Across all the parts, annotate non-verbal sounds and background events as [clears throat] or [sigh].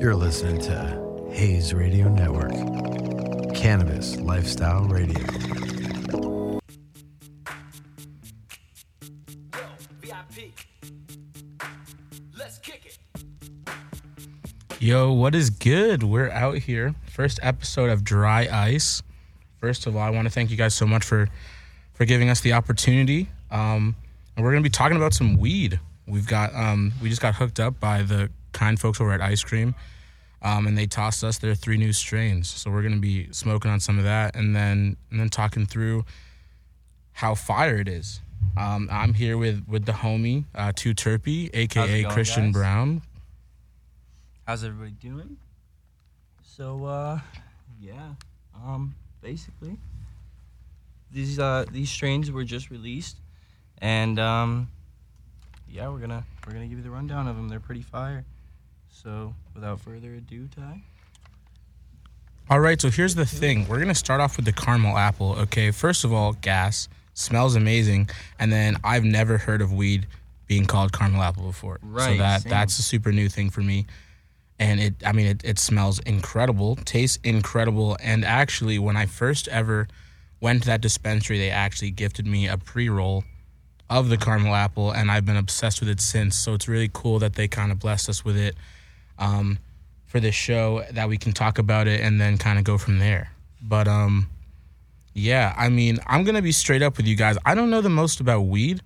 You're listening to Hayes Radio Network, Cannabis Lifestyle Radio. Yo, what is good? We're out here. First episode of Dry Ice. First of all, I want to thank you guys so much for for giving us the opportunity. Um, and we're gonna be talking about some weed. We've got um, we just got hooked up by the kind folks over at Ice Cream, um, and they tossed us their three new strains. So we're gonna be smoking on some of that, and then and then talking through how fire it is. Um, I'm here with with the homie uh, Too Terpy, aka going, Christian guys? Brown. How's everybody doing? So uh yeah, um basically these uh these strains were just released and um yeah, we're to we're going to give you the rundown of them. They're pretty fire. So, without further ado, Ty. All right, so here's the thing. We're gonna start off with the caramel apple. Okay, first of all, gas smells amazing, and then I've never heard of weed being called caramel apple before. Right. so that same. that's a super new thing for me. And it, I mean, it, it smells incredible, tastes incredible, and actually, when I first ever went to that dispensary, they actually gifted me a pre roll of the caramel apple, and I've been obsessed with it since. So it's really cool that they kind of blessed us with it um, for this show that we can talk about it and then kind of go from there. But um, yeah, I mean, I'm gonna be straight up with you guys. I don't know the most about weed.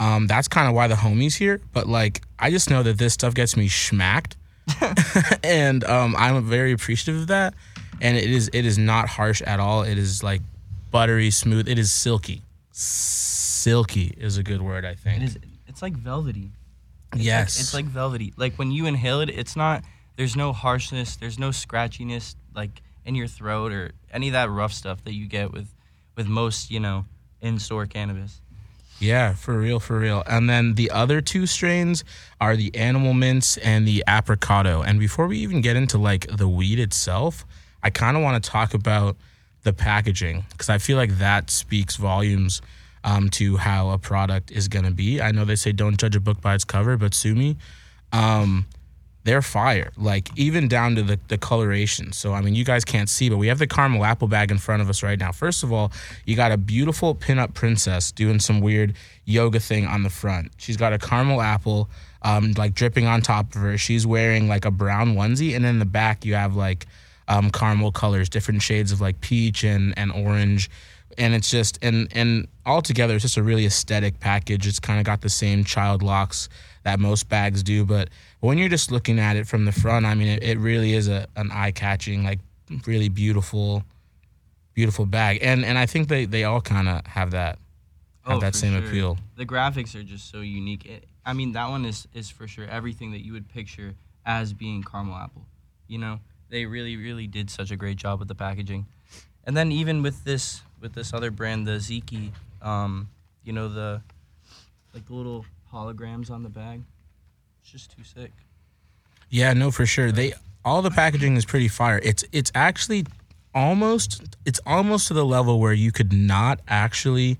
Um, that's kind of why the homies here. But like, I just know that this stuff gets me schmacked, [laughs] [laughs] and um, I'm very appreciative of that. And it is it is not harsh at all. It is like buttery smooth. It is silky. Silky is a good word, I think. It is it's like velvety. It's yes, Like, it's like velvety. Like when you inhale it, it's not. There's no harshness. There's no scratchiness like in your throat or any of that rough stuff that you get with with most you know in-store cannabis. Yeah, for real, for real. And then the other two strains are the animal mints and the apricot. And before we even get into like the weed itself, I kind of want to talk about the packaging because I feel like that speaks volumes um, to how a product is going to be. I know they say don't judge a book by its cover, but sue me. Um, they're fire, like even down to the, the coloration. So, I mean, you guys can't see, but we have the caramel apple bag in front of us right now. First of all, you got a beautiful pinup princess doing some weird yoga thing on the front. She's got a caramel apple, um, like dripping on top of her. She's wearing like a brown onesie, and in the back, you have like um, caramel colors, different shades of like peach and, and orange. And it's just, and, and altogether, it's just a really aesthetic package. It's kind of got the same child locks that most bags do. But when you're just looking at it from the front, I mean, it, it really is a, an eye catching, like really beautiful, beautiful bag. And, and I think they, they all kind of have that, have Oh, that same sure. appeal. The graphics are just so unique. It, I mean, that one is is for sure everything that you would picture as being caramel apple. You know, they really really did such a great job with the packaging. And then even with this with this other brand, the Ziki, um, you know the like the little holograms on the bag. It's just too sick. Yeah, no, for sure. They all the packaging is pretty fire. It's it's actually almost it's almost to the level where you could not actually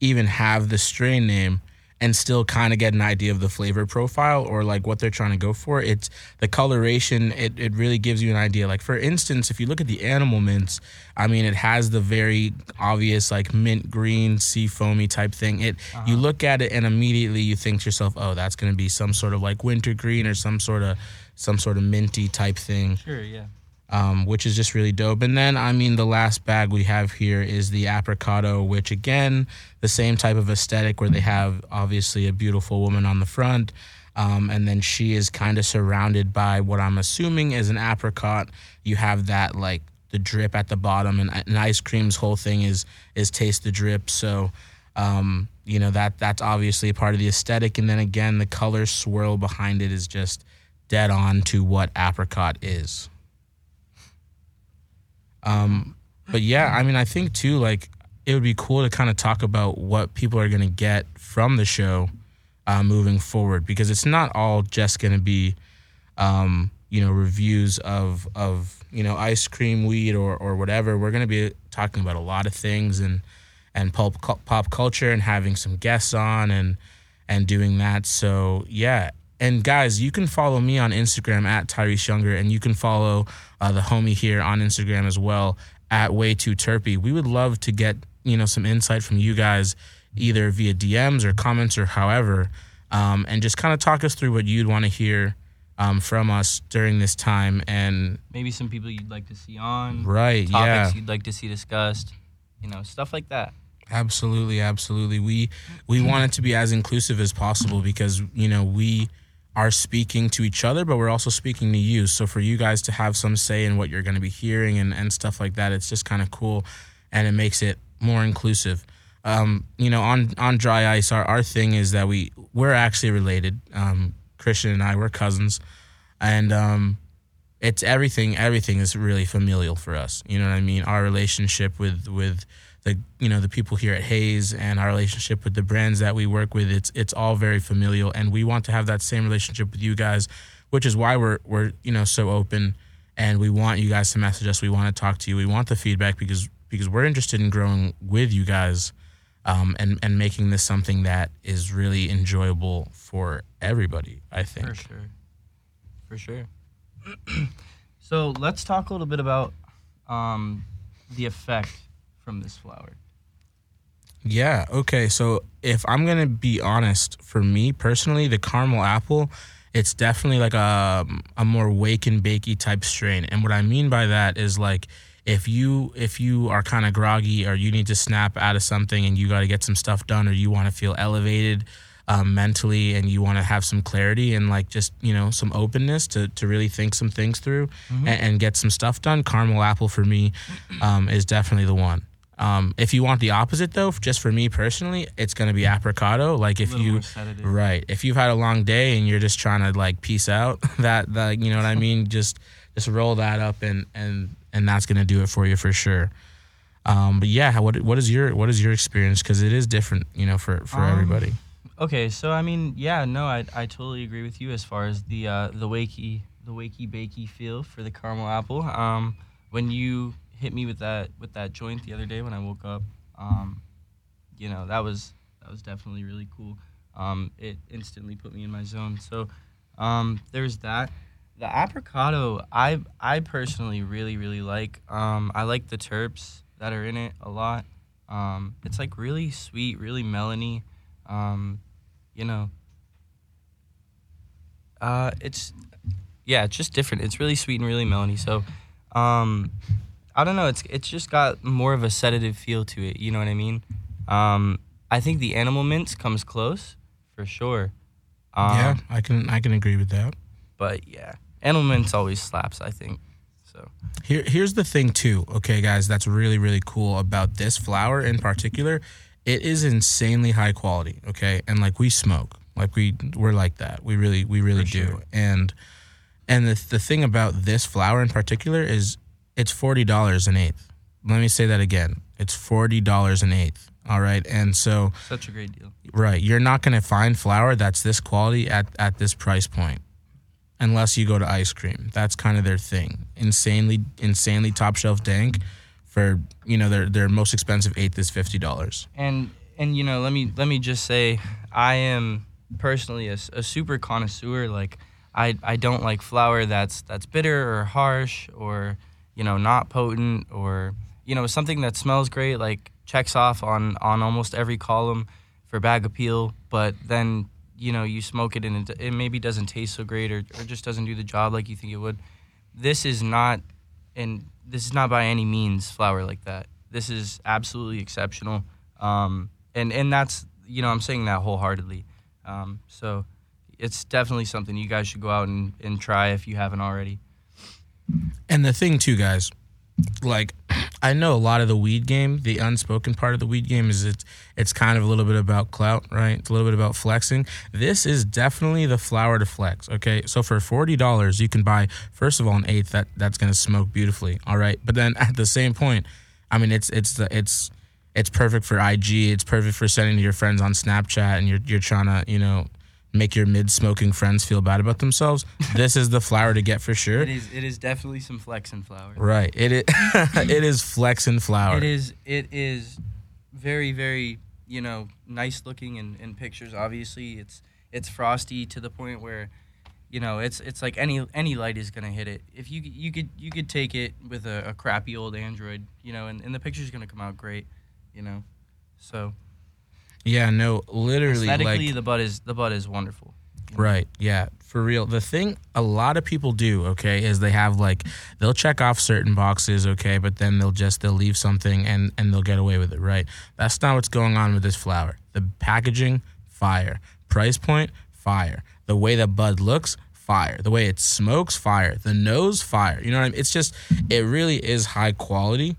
even have the strain name and still kind of get an idea of the flavor profile or like what they're trying to go for. It's the coloration, it, it really gives you an idea. Like for instance, if you look at the animal mints, I mean it has the very obvious like mint green, sea foamy type thing. It you uh-huh. look at it and immediately you think to yourself, oh, that's gonna be some sort of like winter green or some sort of some sort of minty type thing Sure, yeah. Um, which is just really dope. And then, I mean, the last bag we have here is the apricot, which again, the same type of aesthetic where they have obviously a beautiful woman on the front. Um, and then she is kind of surrounded by what I'm assuming is an apricot. You have that like the drip at the bottom, and, and ice cream's whole thing is is taste the drip. So, um, you know that that's obviously a part of the aesthetic. And then again, the color swirl behind it is just dead on to what apricot is. Um, but yeah, I mean, I think too, like it would be cool to kind of talk about what people are going to get from the show uh, moving forward because it's not all just going to be, um, you know, reviews of of you know ice cream, weed, or or whatever. We're going to be talking about a lot of things and and pop pop culture and having some guests on and and doing that. So yeah, and guys, you can follow me on Instagram at Tyrese Younger, and you can follow uh, the homie here on Instagram as well at Way Too Terpy. We would love to get you know some insight from you guys, either via DMs or comments or however, um, and just kind of talk us through what you'd want to hear um, from us during this time. And Maybe some people you'd like to see on. right, Topics yeah, you'd like to see discussed. You know, stuff like that. Absolutely, absolutely. We we want it to be as inclusive as possible because you know we are speaking to each other, but we're also speaking to you. So for you guys to have some say in what you're going to be hearing and, and stuff like that, it's just kind of cool, and it makes it more inclusive. Um, you know, on on dry ice, our, our thing is that we we're actually related. Um, Christian and I we're cousins, and um, it's everything. Everything is really familial for us. You know what I mean? Our relationship with with the you know the people here at Hayes and our relationship with the brands that we work with. It's it's all very familial, and we want to have that same relationship with you guys, which is why we're we're you know so open, and we want you guys to message us. We want to talk to you. We want the feedback because because we're interested in growing with you guys. Um, and and making this something that is really enjoyable for everybody. I think. For sure. For sure. [clears throat] so let's talk a little bit about um, the effect from this flower. Yeah. Okay. So if I'm gonna be honest, for me personally, the caramel apple, it's definitely like a a more wake and bakey type strain. And what I mean by that is like if you if you are kind of groggy or you need to snap out of something and you got to get some stuff done or you want to feel elevated um, mentally and you want to have some clarity and like just you know some openness to to really think some things through and, and get some stuff done. Caramel apple for me um, is definitely the one. Um, if you want the opposite though, just for me personally, it's gonna be apricot. Like if you right, if you've had a long day and you're just trying to like peace out, [laughs] that that you know what I [laughs] mean, just just roll that up and and and that's gonna do it for you for sure. Um, but yeah, what what is your what is your experience? Because it is different, you know, for for Um, everybody. Okay, so I mean, yeah, no, I, I totally agree with you as far as the uh, the wakey the wakey bakey feel for the caramel apple. Um, when you hit me with that with that joint the other day when I woke up, um, you know that was that was definitely really cool. Um, it instantly put me in my zone. So um, there's that. The apricot, I I personally really really like. Um, I like the terps that are in it a lot. Um, it's like really sweet, really melony. Um, you know, uh, it's yeah, it's just different. It's really sweet and really melony. So, I don't know. It's it's just got more of a sedative feel to it. You know what I mean? Um, I think the animal mints comes close for sure. Um, yeah, I can I can agree with that. But yeah, animal mints always slaps. I think. So Here, here's the thing too. Okay, guys, that's really really cool about this flower in particular. It is insanely high quality. Okay, and like we smoke, like we we're like that. We really we really For do. sure. And and the the thing about this flower in particular is it's forty dollars an eighth. Let me say that again. It's forty dollars an eighth. All right, and so such a great deal. Right. You're not going to find flower that's this quality at, at this price point unless you go to ice cream. That's kind of their thing. Insanely insanely top shelf dank for, you know, their their most expensive eighth is $50. and and you know let me let me just say i am personally a super connoisseur like i i don't like flower that's that's bitter or harsh or you know not potent or you know something that smells great like checks off on on almost every column for bag appeal but then you know you smoke it and it, it maybe doesn't taste so great or, or just doesn't do the job like you think it would this is not and this is not by any means flower like that this is absolutely exceptional um, and and that's you know I'm saying that wholeheartedly. Um, so it's definitely something you guys should go out and, and try if you haven't already. And the thing too, guys, like I know a lot of the weed game, the unspoken part of the weed game is it's it's kind of a little bit about clout, right? It's a little bit about flexing. This is definitely the flower to flex. Okay, so for forty dollars, you can buy first of all an eighth that that's gonna smoke beautifully. All right, but then [laughs] at the same point, I mean it's it's the it's it's perfect for IG. It's perfect for sending to your friends on Snapchat, and you're you're trying to you know make your mid smoking friends feel bad about themselves. [laughs] this is the flower to get for sure. It is it is definitely some flexing flower. Right. It is, [laughs] it is flex and flower. It is it is very very you know nice looking in, in pictures. Obviously, it's it's frosty to the point where, you know, it's it's like any any light is gonna hit it. If you you could you could take it with a, a crappy old Android, you know, and, and the picture's gonna come out great, you know. So Yeah, no, literally, aesthetically, like the bud is the bud is wonderful. Right. Yeah. For real. The thing a lot of people do, okay, is they have like they'll check off certain boxes, okay, but then they'll just they'll leave something and and they'll get away with it, right? That's not what's going on with this flower. The packaging, fire. Price point, fire. The way the bud looks, fire. The way it smokes, fire. The nose, fire. You know what I mean? It's just it really is high quality.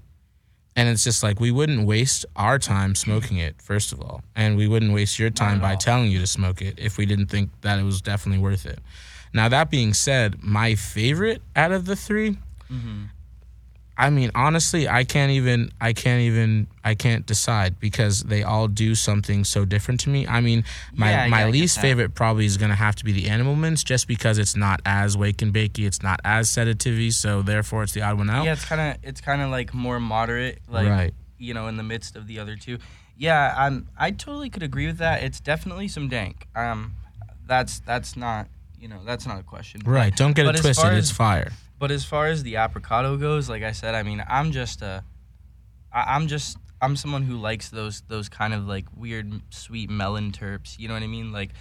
And it's just like we wouldn't waste our time smoking it, first of all, and we wouldn't waste your time by all. telling you to smoke it if we didn't think that it was definitely worth it. Now that being said, my favorite out of the 3 Mm-hmm. I mean, honestly, I can't even, I can't even, I can't decide because they all do something so different to me. I mean, my Yeah, my least favorite probably is gonna have to be the animal mints, just because it's not as wake and bakey, it's not as sedative so therefore it's the odd one out. Yeah, it's kind of it's kind of like more moderate, like Right. you know, in the midst of the other two. Yeah, I'm I totally could agree with that. It's definitely some dank. Um, that's that's not you know that's not a question. Right. Don't get but it twisted. far It's fire. But as far as the apricot goes, like I said, I mean, I'm just a, I, I'm just I'm someone who likes those those kind of like weird sweet melon terps. You know what I mean? Like,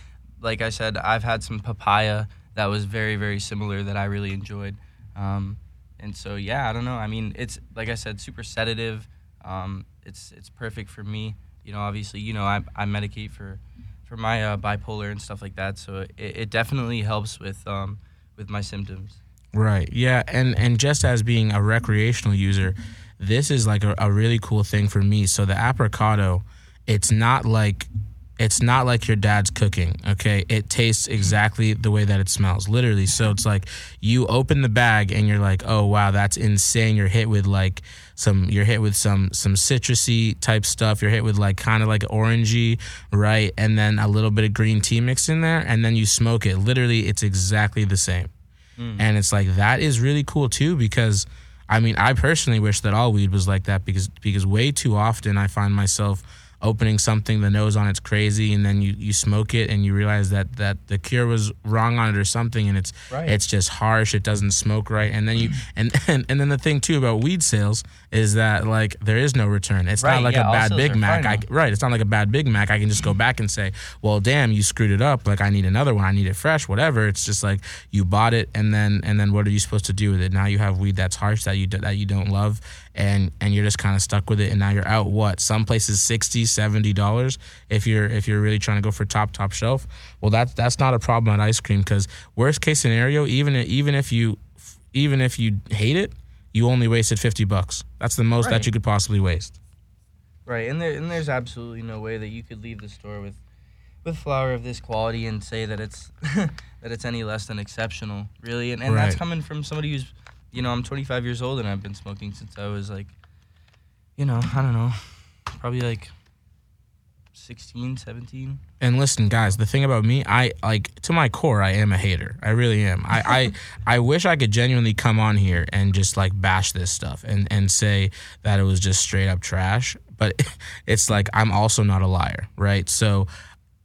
like I said, I've had some papaya that was very very similar that I really enjoyed. Um, and so yeah, I don't know. I mean, it's like I said, super sedative. Um, it's it's perfect for me. You know, obviously, you know, I I medicate for for my uh, bipolar and stuff like that. So it, it definitely helps with um with my symptoms. Right. Yeah. And and just as being a recreational user, this is like a, a really cool thing for me. So the apricot, it's not like it's not like your dad's cooking. Okay. It tastes exactly the way that it smells. Literally. So it's like you open the bag and you're like, oh wow, that's insane. You're hit with like some you're hit with some some citrusy type stuff. You're hit with like kind of like orangey, right? And then a little bit of green tea mixed in there, and then you smoke it. Literally, it's exactly the same Mm-hmm. and it's like that is really cool too because I mean I personally wish that all weed was like that because because way too often I find myself opening something the nose on it's crazy and then you, you smoke it and you realize that that the cure was wrong on it or something and it's Right. it's just harsh it doesn't smoke right and then you [clears throat] and, and and then the thing too about weed sales is that like there is no return. It's Right, not like yeah, a bad big mac. I, right it's not like a bad big mac. I can just go back and say well damn you screwed it up. Like i need another one. I need it fresh whatever. It's just like you bought it and then and then what are you supposed to do with it? Now you have weed that's harsh that you do, that you don't love and and you're just kind of stuck with it and now you're out what some places 60 70 dollars if you're if you're really trying to go for top top shelf? Well that's that's not a problem at ice cream because worst case scenario even even if you even if you hate it you only wasted 50 bucks. That's the most that you could possibly waste. Right, and there and there's absolutely no way that you could leave the store with with flower of this quality and say that it's [laughs] that it's any less than exceptional, really. And and that's coming from somebody who's, you know, I'm 25 years old and I've been smoking since I was like, you know, I don't know, probably like 16, 17. And listen, guys, the thing about me, I like to my core, I am a hater. I really am. I, I, [laughs] I wish I could genuinely come on here and just like bash this stuff and, and say that it was just straight up trash. But [laughs] it's like I'm also not a liar, right? So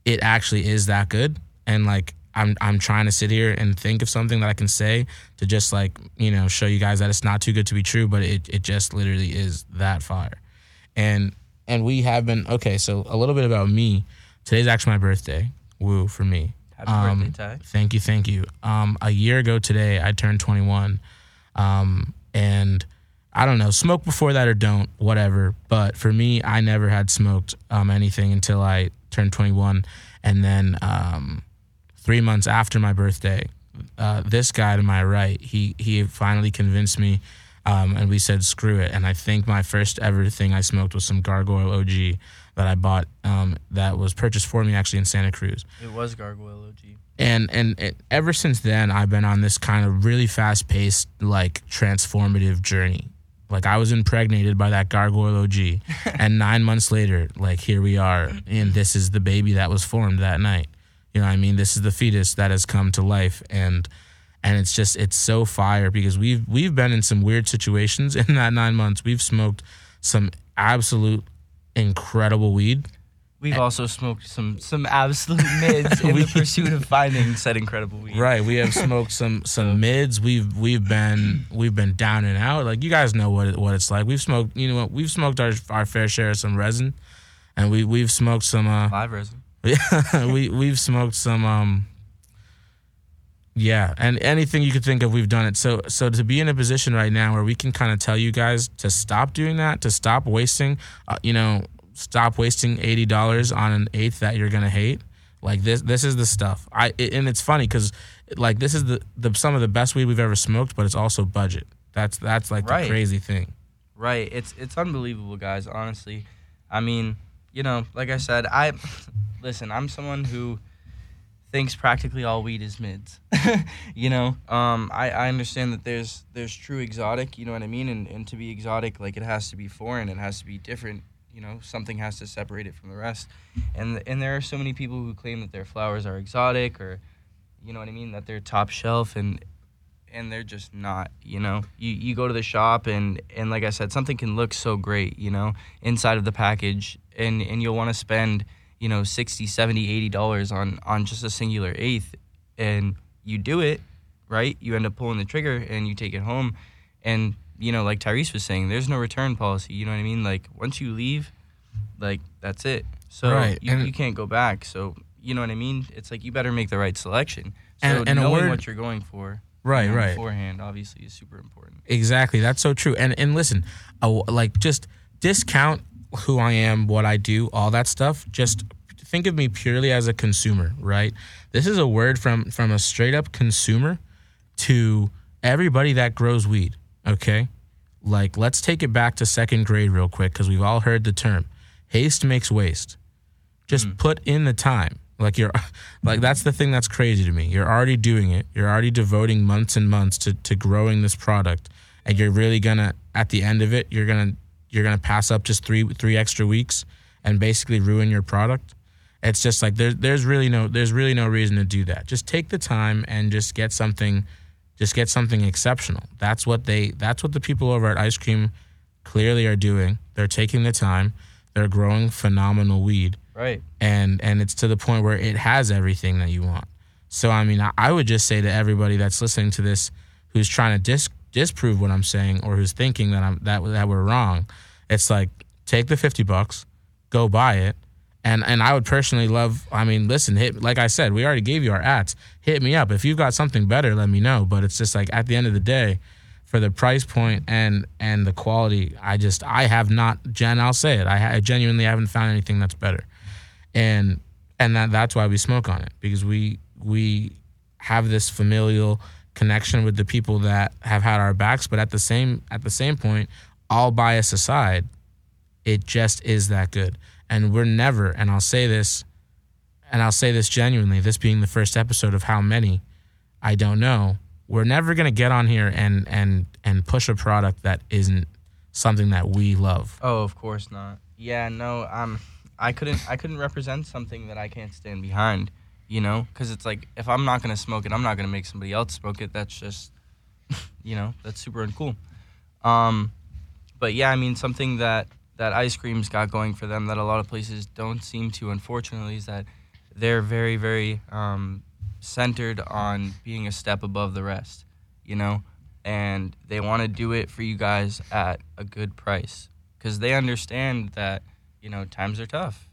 it actually is that good. And like I'm I'm trying to sit here and think of something that I can say to just like, you know, show you guys that it's not too good to be true, but it, it just literally is that fire. And and we have been okay, so a little bit about me. Today's actually my birthday. Woo for me. Happy Um, birthday, Ty. Thank you, thank you. Um, a year ago today, I turned 21, um, and I don't know, smoke before that or don't, whatever. But for me, I never had smoked um, anything until I turned 21, and then um, three months after my birthday, uh, this guy to my right, he he finally convinced me, um, and we said screw it. And I think my first ever thing I smoked was some Gargoyle OG that I bought um, that was purchased for me actually in Santa Cruz It was Gargoyle OG. and and it, ever since then i've been on this kind of really fast paced like transformative journey like i was impregnated by that gargoyle og [laughs] and nine months later like here we are and this is the baby that was formed that night you know what i mean this is the fetus that has come to life and and it's just it's so fire because we've we've been in some weird situations [laughs] in that nine months we've smoked some absolute incredible weed We've also smoked some some absolute mids [laughs] in the pursuit of finding said incredible weed. Right, we have smoked some some mids. We've we've been we've been down and out. Like you guys know what it, what it's like. We've smoked, you know, what we've smoked our our fair share of some resin, and we we've smoked some. uh Live resin. [laughs] we we've smoked some. um yeah, and anything you could think of, we've done it. So, so to be in a position right now where we can kind of tell you guys to stop doing that, to stop wasting, uh, you know, stop wasting eighty dollars on an eighth that you're gonna hate. Like this, this is the stuff. I it, and it's funny because like this is the, the some of the best weed we've ever smoked, but it's also budget. That's that's like Right. the crazy thing. Right. It's it's unbelievable, guys. Honestly, I mean, you know, like I said, I listen. I'm someone who thinks practically all weed is mids. [laughs] you know, um, I I understand that there's there's true exotic. You know what I mean? And and to be exotic, like it has to be foreign. It has to be different. You know, something has to separate it from the rest. And and there are so many people who claim that their flowers are exotic or, you know what I mean, that they're top shelf and and they're just not you know? You, you go to the shop and and like i said something can look so great you know inside of the package. And and you'll want to spend you know 60 70 80 dollars on on just a singular eighth. And you do it right? You end up pulling the trigger and you take it home. And you know like tyrese was saying there's no return policy you know what i mean? Like once you leave like that's it. So Right, you, and- you can't go back. So you know what i mean? It's like you better make the right selection. So And- and knowing word- what you're going for Right, you know, right. beforehand obviously is super important Exactly. That's so true. And and listen, uh, like just discount who I am, what I do, all that stuff. Just think of me purely as a consumer, right? This is a word from from a straight up consumer to everybody that grows weed, okay? Like let's take it back to second grade real quick cuz we've all heard the term. Haste makes waste. Just put in the time. Like you're [laughs] like that's the thing that's crazy to me. You're already doing it. You're already devoting months and months to to growing this product and you're really to at the end of it, you're to you're to pass up just 3 3 extra weeks and basically ruin your product. It's just like there's there's really no there's really no reason to do that. Just take the time and just get something just get something exceptional. That's what they that's what the people over at Ice Cream clearly are doing. They're taking the time. They're growing phenomenal weed right and and it's to the point where it has everything that you want. So I mean, I, I would just say to everybody that's listening to this, who's trying to dis, disprove what I'm saying or who's thinking that I'm that that we're wrong, it's like take the fifty bucks, go buy it, and and I would personally love. I mean, listen, hit like I said, we already gave you our ads. Hit me up if you've got something better. Let me know. But it's just like at the end of the day. For the price point and and the quality, I just I have not. Jen, I'll say it. I, I genuinely haven't found anything that's better and and that that's why we smoke on it because we we have this familial connection with the people that have had our backs but at the same at the same point all bias aside it just is that good and we're never and I'll say this and I'll say this genuinely this being the first episode of how many I don't know we're never going to get on here and and and push a product that isn't something that we love Oh, of course not. Yeah, no, um, I couldn't, I couldn't represent something that I can't stand behind, you know, because it's like if I'm not gonna smoke it, I'm not gonna make somebody else smoke it. That's just, [laughs] you know, that's super uncool. Um, but yeah, I mean, something that that ice cream's got going for them that a lot of places don't seem to, unfortunately, is that they're very, very um, centered on being a step above the rest, you know, and they want to do it for you guys at a good price because they understand that you know times are tough,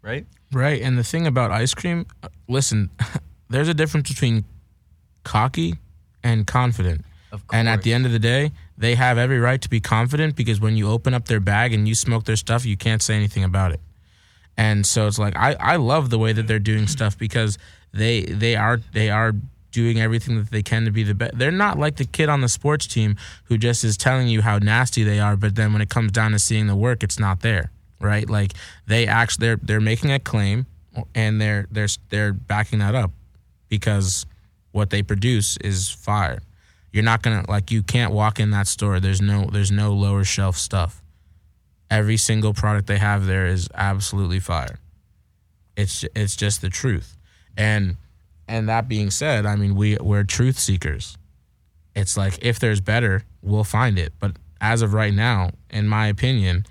right? Right. And the thing about ice cream, uh, listen, [laughs] there's a difference between cocky and confident. Of course. And at the end of the day, they have every right to be confident because when you open up their bag and you smoke their stuff, you can't say anything about it. And so it's like I, I love the way that they're doing stuff because they they are they are doing everything that they can to be the best. They're not like the kid on the sports team who just is telling you how nasty they are, but then when it comes down to seeing the work, it's not there, right? Like they actually they're they're making a claim and they're they're they're backing that up because what they produce is fire. You're not gonna like you can't walk in that store. There's no there's no lower shelf stuff. Every single product they have there is absolutely fire. It's it's just the truth. And and that being said, I mean we we're truth seekers. It's like if there's better, we'll find it. But as of right now, in my opinion,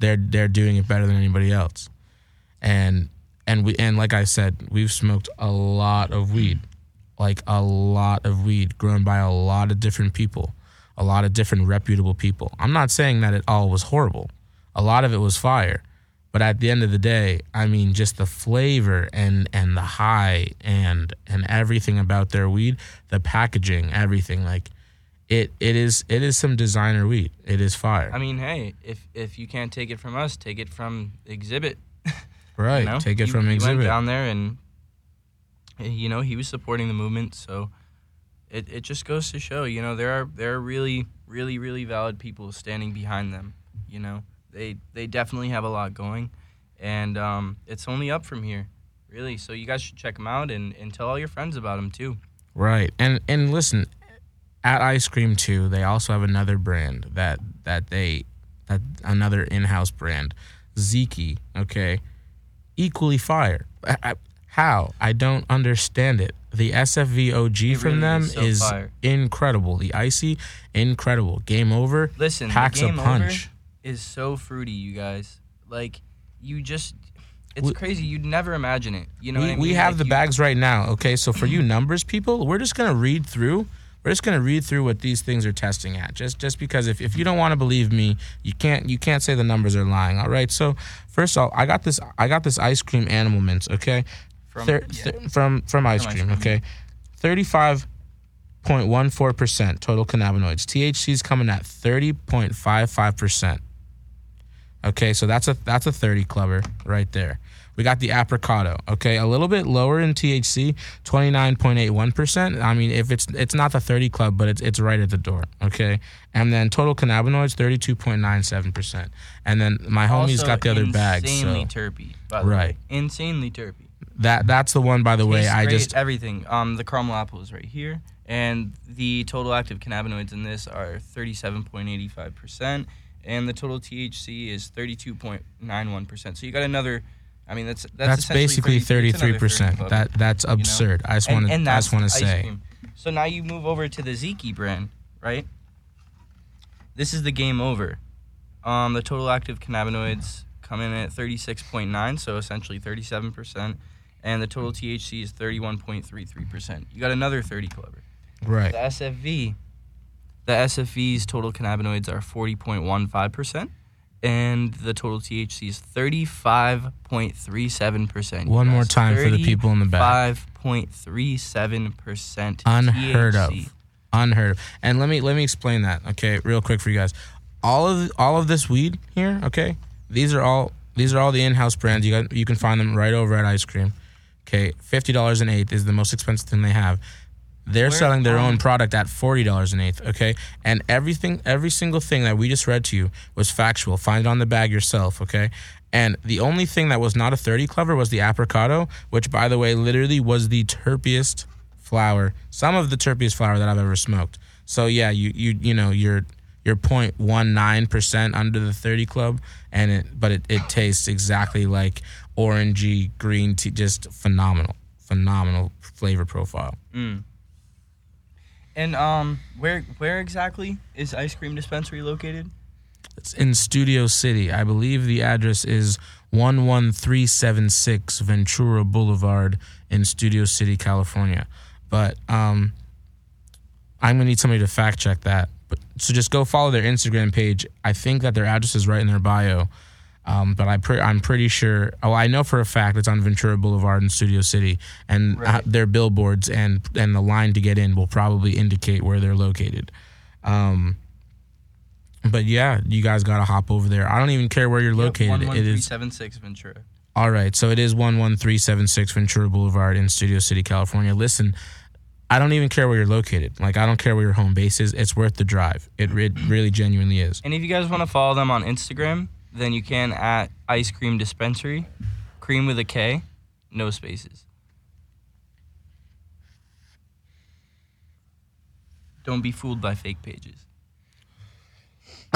they're they're doing it better than anybody else. and and we and like I said, we've smoked a lot of weed, like a lot of weed grown by a lot of different people, a lot of different reputable people. I'm not saying that it all was horrible. A lot of it was fire. But at the end of the day, I mean, just the flavor and and the high and and everything about their weed, the packaging, everything like it it is it is some designer weed. It is fire. I mean, hey, if if you can't take it from us, take it from Xzibit. [laughs] right. You know? Take it He- from he Xzibit. Went down there and you know he was supporting the movement, so it, it just goes to show, you know, there are there are really really really valid people standing behind them. You know, they they definitely have a lot going, and um, it's only up from here, really. So you guys should check them out and, and tell all your friends about them too. Right. And and listen, at Ice Cream too, they also have another brand that that they that another in-house brand, Ziki, okay? Equally fire. I- I- how? I don't understand it. The SFV OG It from really them is so is incredible. The icy, incredible. Game over. Listen, the packs a game over punch. is so fruity, you guys. Like you just. It's We- crazy. You'd never imagine it. You know we, what I mean? we have Like, the you- bags right now. Okay, so for you [clears throat] numbers people, we're just gonna read through. We're just gonna read through what these things are testing at. Just just because if, if you don't want to believe me, you can't you can't say the numbers are lying. All right. So first of all, I got this I got this ice cream animal mints. Okay, From- Thir- yeah. th- from from ice From ice cream. cream. Okay, thirty five point one four percent total cannabinoids. THC is coming at thirty point five five percent. Okay, so that's a that's a 30 clubber right there. We got the apricot. Okay, a little bit lower in THC, 29.81%. I mean, if it's it's not the 30 club, but it's it's right at the door. Okay, and then total cannabinoids 32.97%. And then my homie's Also got the other bag. Insanely So terpy, by the Right. Insanely terpy. that that's the one. By the way, I just everything. Um, the caramel apple is right here, and the total active cannabinoids in this are thirty-seven point eighty-five percent, and the total THC is thirty-two point nine one percent. So you got another. I mean, that's that's, that's, basically 30 it's another 33%. That that's know? absurd. I just want to I just want to say. cream. So now you move over to the Ziki brand, right? This is the game over. Um, the total active cannabinoids come in at 36.9, so essentially 37%, and the total THC is 31.33%. You got another 30 clover. Right. The SFV, the SFV's total cannabinoids are 40.15%, and the total THC is 35.37%. You One more time for the people in the back. 5.37% unheard THC. of unheard of and let me let me explain that okay real quick for you guys all of all of this weed here okay these are all these are all the in-house brands you got you can find them right over at ice cream okay $50 an eighth is the most expensive thing they have they're Where- selling their own product at $40 an eighth okay and everything every single thing that we just read to you was factual find it on the bag yourself okay and the only thing that was not a 30 clever was the apricot which by the way literally was the terpiest flower, some of the terpiest flower that I've ever smoked. So yeah, you you you know you're you're 0.19 percent under the 30 club, and it but it, it tastes exactly like orangey green tea, just phenomenal, phenomenal flavor profile. Mm. And um, where where exactly is Ice Cream Dispensary located? It's in Studio City. I believe the address is 11376 Ventura Boulevard in Studio City, California. But um, I'm gonna need somebody to fact check that. But so just go follow their Instagram page. I think that their address is right in their bio. Um, but I pre- I'm pretty sure. Oh, I know for a fact it's on Ventura Boulevard in Studio City, and uh, their billboards and and the line to get in will probably indicate where they're located. Um, but yeah, you guys gotta hop over there. I don't even care where you're located. One it is seven six Ventura. all right. So it is one one three seven six Ventura Boulevard in Studio City, California. Listen, I don't even care where you're located. Like I don't care where your home base is. It's worth the drive. It, it really genuinely is. And if you guys want to follow them on Instagram, then you can at Ice Cream Dispensary, cream with a K, no spaces. Don't be fooled by fake pages. [coughs]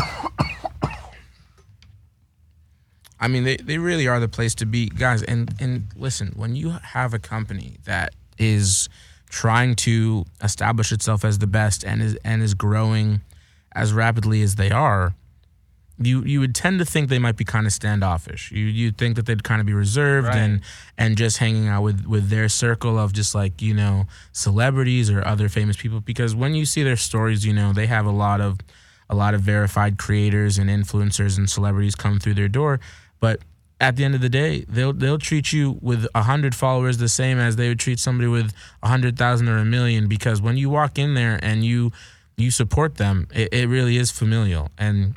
I mean, they, they really are the place to be, guys. And and listen, when you have a company that is trying to establish itself as the best and is and is growing as rapidly as they are, you you would tend to think they might be kind of standoffish. You you think that they'd kind of be reserved Right. and and just hanging out with with their circle of just like you know celebrities or other famous people. Because when you see their stories, you know they have a lot of a lot of verified creators and influencers and celebrities come through their door, but at the end of the day, they'll they'll treat you with a hundred followers the same as they would treat somebody with a hundred thousand or a million. Because when you walk in there and you you support them, it, it really is familial. And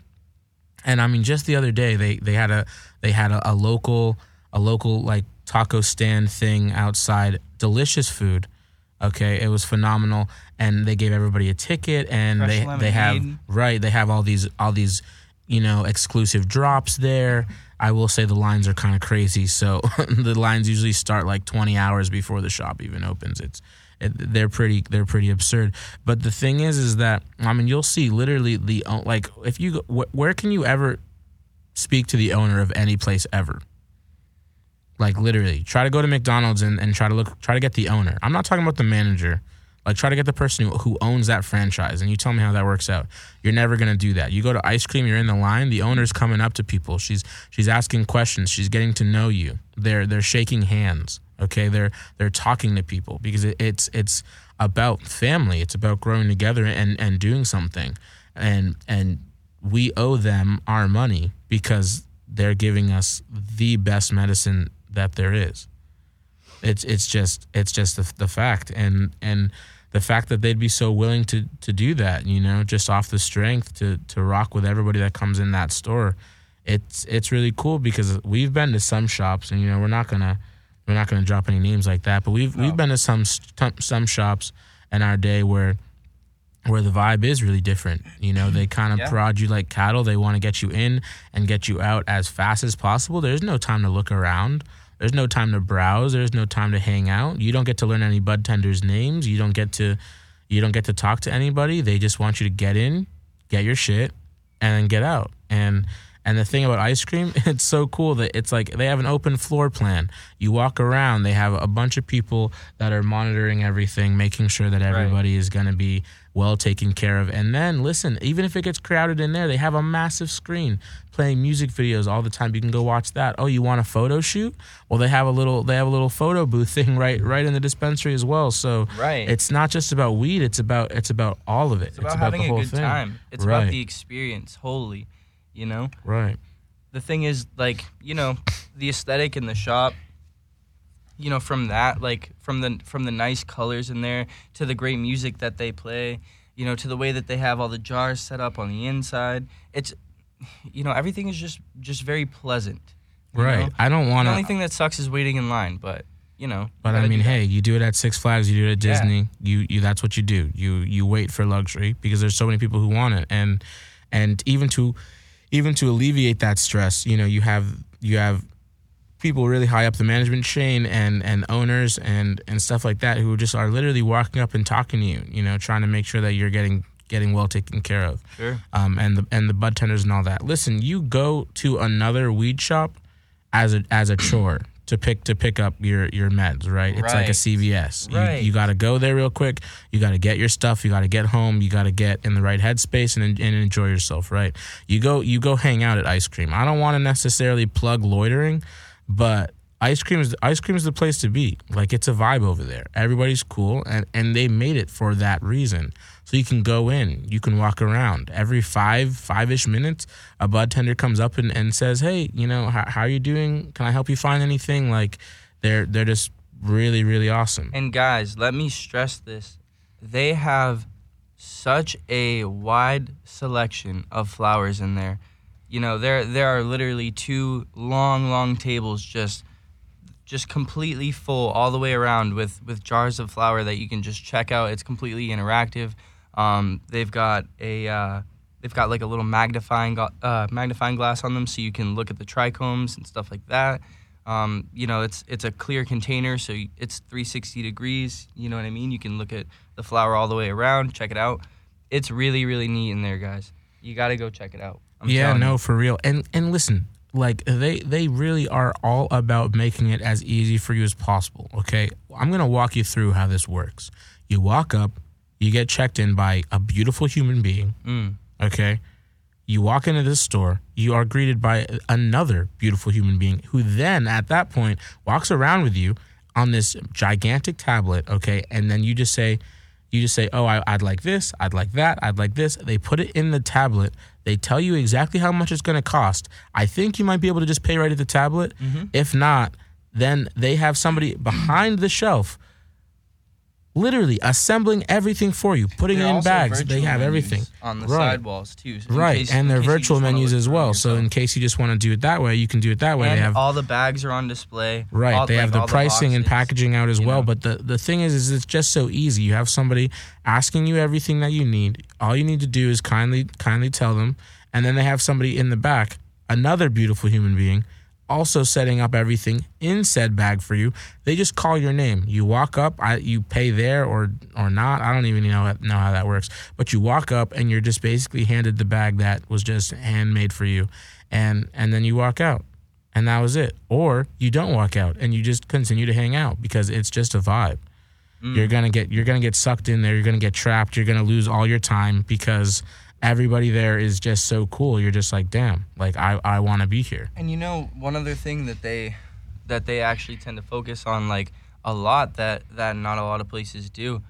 and I mean, just the other day they they had a they had a, a local a local like taco stand thing outside, delicious food. Okay, it was phenomenal, and they gave everybody a ticket, and Fresh they they have right they have all these all these you know exclusive drops there. I will say the lines are kind of crazy, so [laughs] the lines usually start like 20 hours before the shop even opens. It's it, Eh, they're pretty they're pretty absurd. But the thing is, is that I mean you'll see literally the uh, like if you where can you ever speak to the owner of any place ever? Like literally, try to go to McDonald's and, and try to look try to get the owner. I'm not talking about the manager. Like try to get the person who, who owns that franchise, and you tell me how that works out. You're never gonna do that. You go to ice cream, you're in the line. The owner's coming up to people. She's she's asking questions. She's getting to know you. They're they're shaking hands. Okay, they're they're talking to people because it, it's it's about family. It's about growing together and and doing something, and and we owe them our money because they're giving us the best medicine that there is. It's it's just it's just the, the fact and and the fact that they'd be so willing to to do that, you know, just off the strength to to rock with everybody that comes in that store. It's it's really cool because we've been to some shops and you know, we're not to we're not going to drop any names like that, but we've we've been to some some shops in our day where where the vibe is really different. You know, they kind of Yeah. prod you like cattle. They want to get you in and get you out as fast as possible. There's no time to look around. There's no time to browse. There's no time to hang out. You don't get to learn any bud tenders' names. You don't get to you don't get to talk to anybody. They just want you to get in, get your shit, and then get out. And and the thing about ice cream, [laughs] it's so cool that it's like they have an open floor plan. You walk around, they have a bunch of people that are monitoring everything, making sure that everybody is going to be well taken care of. And then listen, even if it gets crowded in there, they have a massive screen playing music videos all the time. You can go watch that. Oh, you want a photo shoot? Well, they have a little they have a little photo booth [laughs] thing right right in the dispensary as well. So Right. it's not just about weed, it's about it's about all of it. It's about about having the a good thing. time. It's Right. about the experience wholly, you know? Right. the thing is like you know the aesthetic in the shop you know from that like from the from the nice colors in there to the great music that they play you know to the way that they have all the jars set up on the inside it's you know everything is just just very pleasant Right. know? I don't want to. the only thing that sucks is waiting in line but you know But I mean, hey, you do it at Six Flags, you do it at Yeah. Disney. You you that's what you do. You you wait for luxury because there's so many people who want it, and and even to even to alleviate that stress, you know, you have you have people really high up the management chain and and owners and and stuff like that who just are literally walking up and talking to you, you know, trying to make sure that you're getting getting well taken care of. Sure. Um, and the and the bud tenders and all that. Listen, you go to another weed shop as a as a chore to pick to pick up your your meds, right? It's like a CVS. Right. You, you got to go there real quick. You got to get your stuff. You got to get home. You got to get in the right headspace and and enjoy yourself, right? You go you go hang out at ice cream. I don't want to necessarily plug loitering, but ice cream is ice cream is the place to be. Like it's a vibe over there. Everybody's cool, and and they made it for that reason. So you can go in, you can walk around. Every five five ish minutes, a bud tender comes up and, and says, "Hey, you know, how, how are you doing? Can I help you find anything?" Like they're they're just really really awesome. And guys, let me stress this. They have such a wide selection of flowers in there. You know, there there are literally two long, long tables just just completely full all the way around with with jars of flower that you can just check out. It's completely interactive. Um, they've got a uh, they've got like a little magnifying uh, magnifying glass on them, so you can look at the trichomes and stuff like that. Um, you know, it's it's a clear container, so it's 360 degrees. You know what I mean? You can look at the flower all the way around, check it out. It's really really neat in there, guys. You got to go check it out. I'm yeah, no, you. for real. And and listen, like they they really are all about making it as easy for you as possible. Okay, I'm gonna walk you through how this works. You walk up, you get checked in by a beautiful human being. Mm. Okay, You walk into this store, you are greeted by another beautiful human being who then at that point walks around with you on this gigantic tablet, okay? And then you just say, you just say, "Oh, I, would like this. I'd like that. I'd like this." They put it in the tablet. They tell you exactly how much it's going to cost. I think you might be able to just pay right at the tablet. Mm-hmm. If not, then they have somebody behind the shelf literally assembling everything for you, putting There it in bags. They have everything. on the Right. sidewalls too. in Right, case- and in they're virtual menus as well. So in case you just want to do it that way, you can do it that way. and they have all the bags are on display. Right. All- they have like, the pricing and boxes. packaging out as well. know? But the, the thing is, is it's just so easy. You have somebody asking you everything that you need. All you need to do is kindly kindly tell them, and then they have somebody in the back, another beautiful human being, also setting up everything in said bag for you. They just call your name. You walk up, I, you pay there or or not. I don't even know know how that works. But you walk up and you're just basically handed the bag that was just handmade for you, and and then you walk out and that was it. Or you don't walk out and you just continue to hang out because it's just a vibe. Mm. You're gonna get you're gonna get sucked in there. You're gonna get trapped. You're gonna lose all your time because everybody there is just so cool. You're just like, damn, like I I want to be here. And you know, one other thing that they that they actually tend to focus on like a lot that that not a lot of places do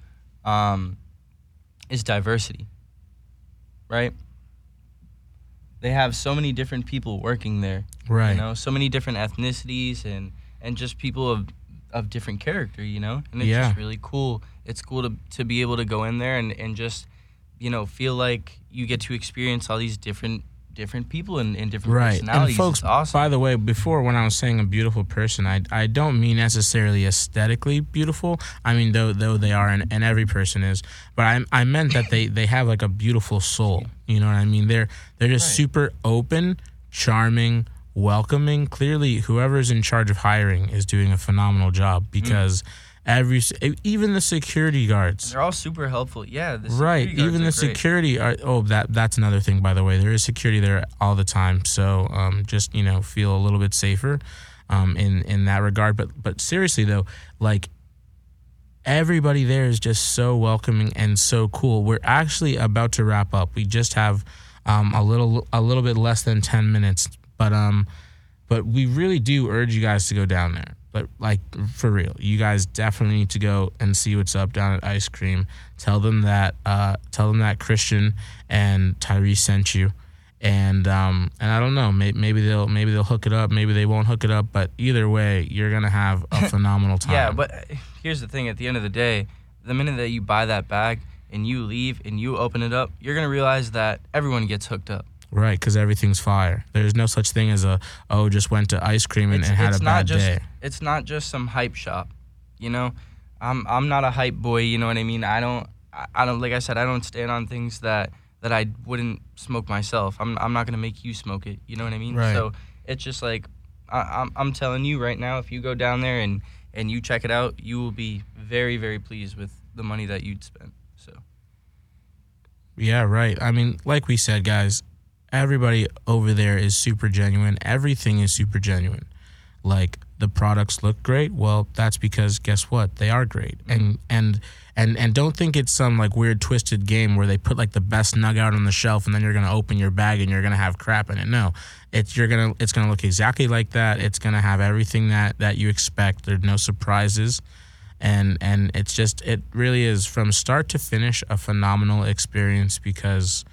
um, is diversity. Right? They have so many different people working there. Right. You know, so many different ethnicities and and just people of of different character, you know? And it's Yeah. just really cool. It's cool to to be able to go in there and and just you know, feel like you get to experience all these different different people and, and different Right. personalities. And folks, awesome. by the way, before when I was saying a beautiful person, I I don't mean necessarily aesthetically beautiful. I mean though though they are and, and every person is, but I I meant that they they have like a beautiful soul. You know what I mean? They're they're just Right. super open, charming, welcoming. Clearly, whoever's in charge of hiring is doing a phenomenal job mm. because every even the security guards. They're all super helpful. Yeah, right even the security are oh that that's another thing by the way. There is security there all the time so um, just you know feel a little bit safer um, in in that regard. But but seriously though like everybody there is just so welcoming and so cool. We're actually about to wrap up. We just have um, a little a little bit less than 10 minutes but um but we really do urge you guys to go down there but like for real you guys definitely need to go and see what's up down at ice cream. Tell them that uh tell them that christian and tyrese sent you. And um and i don't know maybe, maybe they'll maybe they'll hook it up maybe they won't hook it up but either way you're gonna have a [laughs] phenomenal time. Yeah, but uh, here's the thing: at the end of the day, the minute that you buy that bag and you leave and you open it up, you're gonna realize that everyone gets hooked up. Right because everything's fire there's no such thing as a oh just went to ice cream and, It's, and had it's a not bad just day it's not just some hype shop, you know. I'm I'm not a hype boy, you know what I mean. I don't I, don't like I said I don't stand on things that that I wouldn't smoke myself. I'm I'm not gonna make you smoke it, you know what I mean. Right. So it's just like I, I'm I'm telling you right now, if you go down there and and you check it out, you will be very very pleased with the money that you'd spend. So Yeah, right. I mean, like we said, guys, everybody over there is super genuine. Everything is super genuine. Like the products look great. Well, that's because guess what? They are great. And and and and don't think it's some like weird twisted game where they put like the best nug out on the shelf and then you're gonna open your bag and you're gonna have crap in it. No, it's you're gonna it's gonna look exactly like that. It's gonna have everything that that you expect. There's no surprises and and it's just it really is from start to finish a phenomenal experience because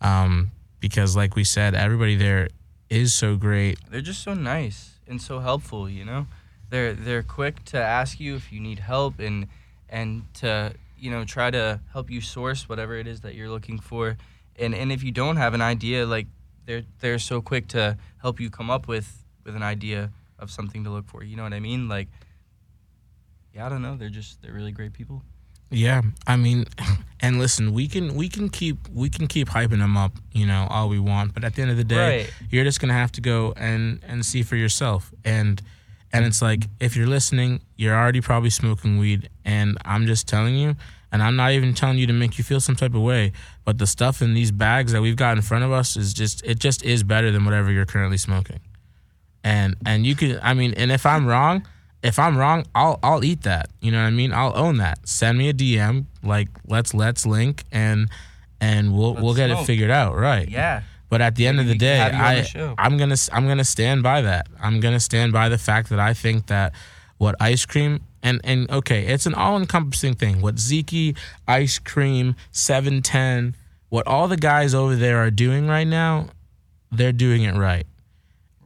um because like we said everybody there is so great. They're just so nice and so helpful you know? They're they're quick to ask you if you need help and and to you know try to help you source whatever it is that you're looking for. And and if you don't have an idea like they're they're so quick to help you come up with with an idea of something to look for you know what i mean? Like yeah i don't know they're just they're really great people yeah i mean [laughs] and listen we can we can keep we can keep hyping them up you know all we want but at the end of the day Right. you're just gonna have to go and and see for yourself and and it's like if you're listening you're already probably smoking weed and i'm just telling you and i'm not even telling you to make you feel some type of way but the stuff in these bags that we've got in front of us is just it just is better than whatever you're currently smoking and and you can i mean and if i'm wrong if i'm wrong i'll i'll eat that you know what i mean i'll own that send me a dm like let's let's link and and we'll Let's we'll get it figured out right yeah But at the end of the day, on the I I'm gonna I'm gonna stand by that. I'm gonna stand by the fact that I think that what ice cream and and okay, it's an all encompassing thing. What Zeke, ice cream, seven ten, what all the guys over there are doing right now, they're doing it right.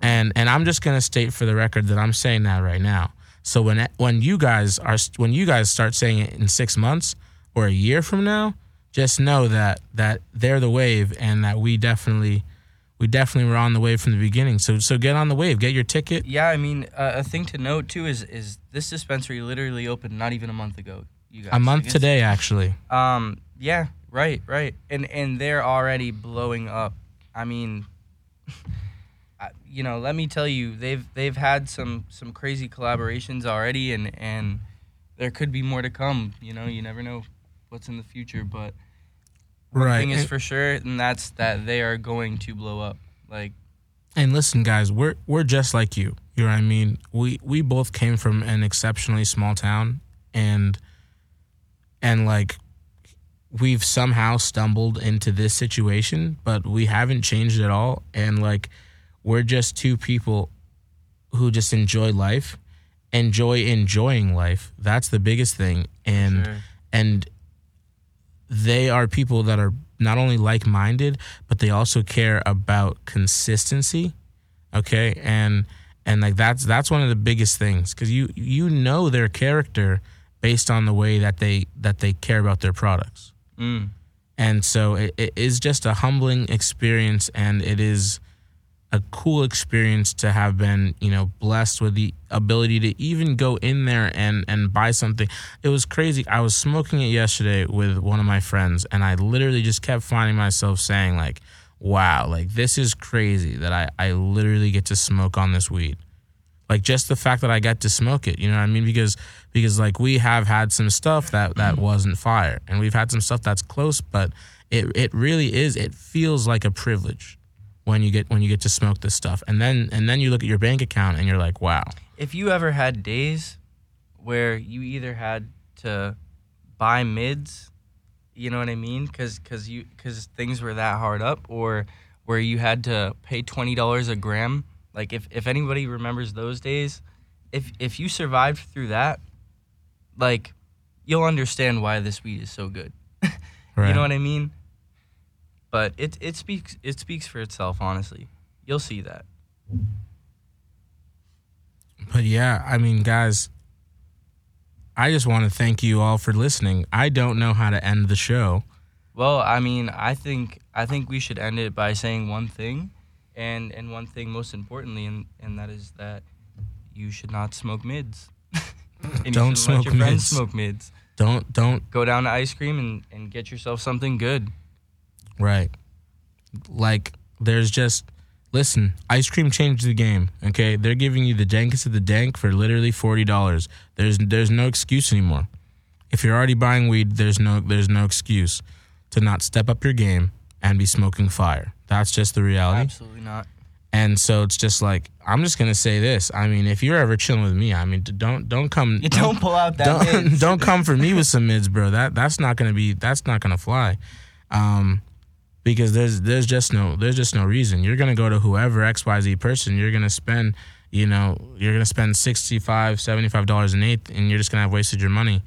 And and I'm just gonna state for the record that I'm saying that right now. So when when you guys are when you guys start saying it in six months or a year from now, just know that that they're the wave and that we definitely we definitely were on the wave from the beginning. So so get on the wave, get your ticket. Yeah, I mean, uh, a thing to note too is is this dispensary literally opened not even a month ago. You guys, A month today, actually. Um, yeah, right, right, and and they're already blowing up. I mean, [laughs] you know, let me tell you, they've they've had some some crazy collaborations already, and and there could be more to come. You know, you never know what's in the future, but one Right. thing is for sure, and that's that they are going to blow up. Like, And listen, guys, we're we're just like you. You know what I mean? We we both came from an exceptionally small town, and and like we've somehow stumbled into this situation, but we haven't changed at all. And like we're just two people who just enjoy life, enjoy enjoying life. That's the biggest thing. And sure. and they are people that are not only like-minded but they also care about consistency okay and and like that's that's one of the biggest things because you you know their character based on the way that they that they care about their products Mm. and so it, it is just a humbling experience and it is a cool experience to have been you know blessed with the ability to even go in there and and buy something it was crazy i was smoking it yesterday with one of my friends and i literally just kept finding myself saying like wow like this is crazy that i i literally get to smoke on this weed like just the fact that I got to smoke it, you know what I mean? Because because like we have had some stuff that that mm-hmm. wasn't fire, and we've had some stuff that's close, but it it really is. It feels like a privilege when you get when you get to smoke this stuff, and then and then you look at your bank account and you're like, wow, if you ever had days where you either had to buy mids, you know what I mean? Because cause you because things were that hard up, or where you had to pay twenty dollars a gram. Like if if anybody remembers those days, if if you survived through that, like you'll understand why this weed is so good. right? [laughs] You know what I mean? But it it speaks it speaks for itself. Honestly, you'll see that. But yeah, I mean, guys, I just want to thank you all for listening. I don't know how to end the show. Well, I mean, I think I think we should end it by saying one thing, and and one thing most importantly, and and that is that you should not smoke mids. [laughs] and Don't smoke let your friends mids. smoke mids. Don't don't Go down to ice cream and and get yourself something good. Right. Like there's just listen, ice cream changed the game. Okay, they're giving you the dankest of the dank for literally forty dollars. There's there's no excuse anymore. If you're already buying weed, there's no there's no excuse to not step up your game and be smoking fire. That's just the reality. Absolutely not. And so it's just like I'm just gonna say this. I mean, if you're ever chilling with me, I mean, don't don't come. [laughs] You don't pull out that don't mids. [laughs] don't come for me with some mids, bro. That that's not gonna be that's not gonna fly. Um, because there's there's just no there's just no reason. You're gonna go to whoever XYZ person, you're gonna spend, you know, you're gonna spend 65 75 dollars an eighth and you're just gonna have wasted your money.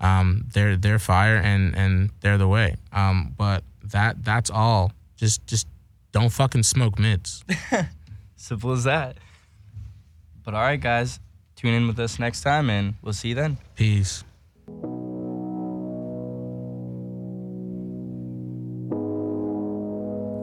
Um, they're they're fire and and they're the way. Um, but that that's all. Just just don't fucking smoke mids. [laughs] Simple as that. But all right, guys, tune in with us next time, and we'll see you then. Peace.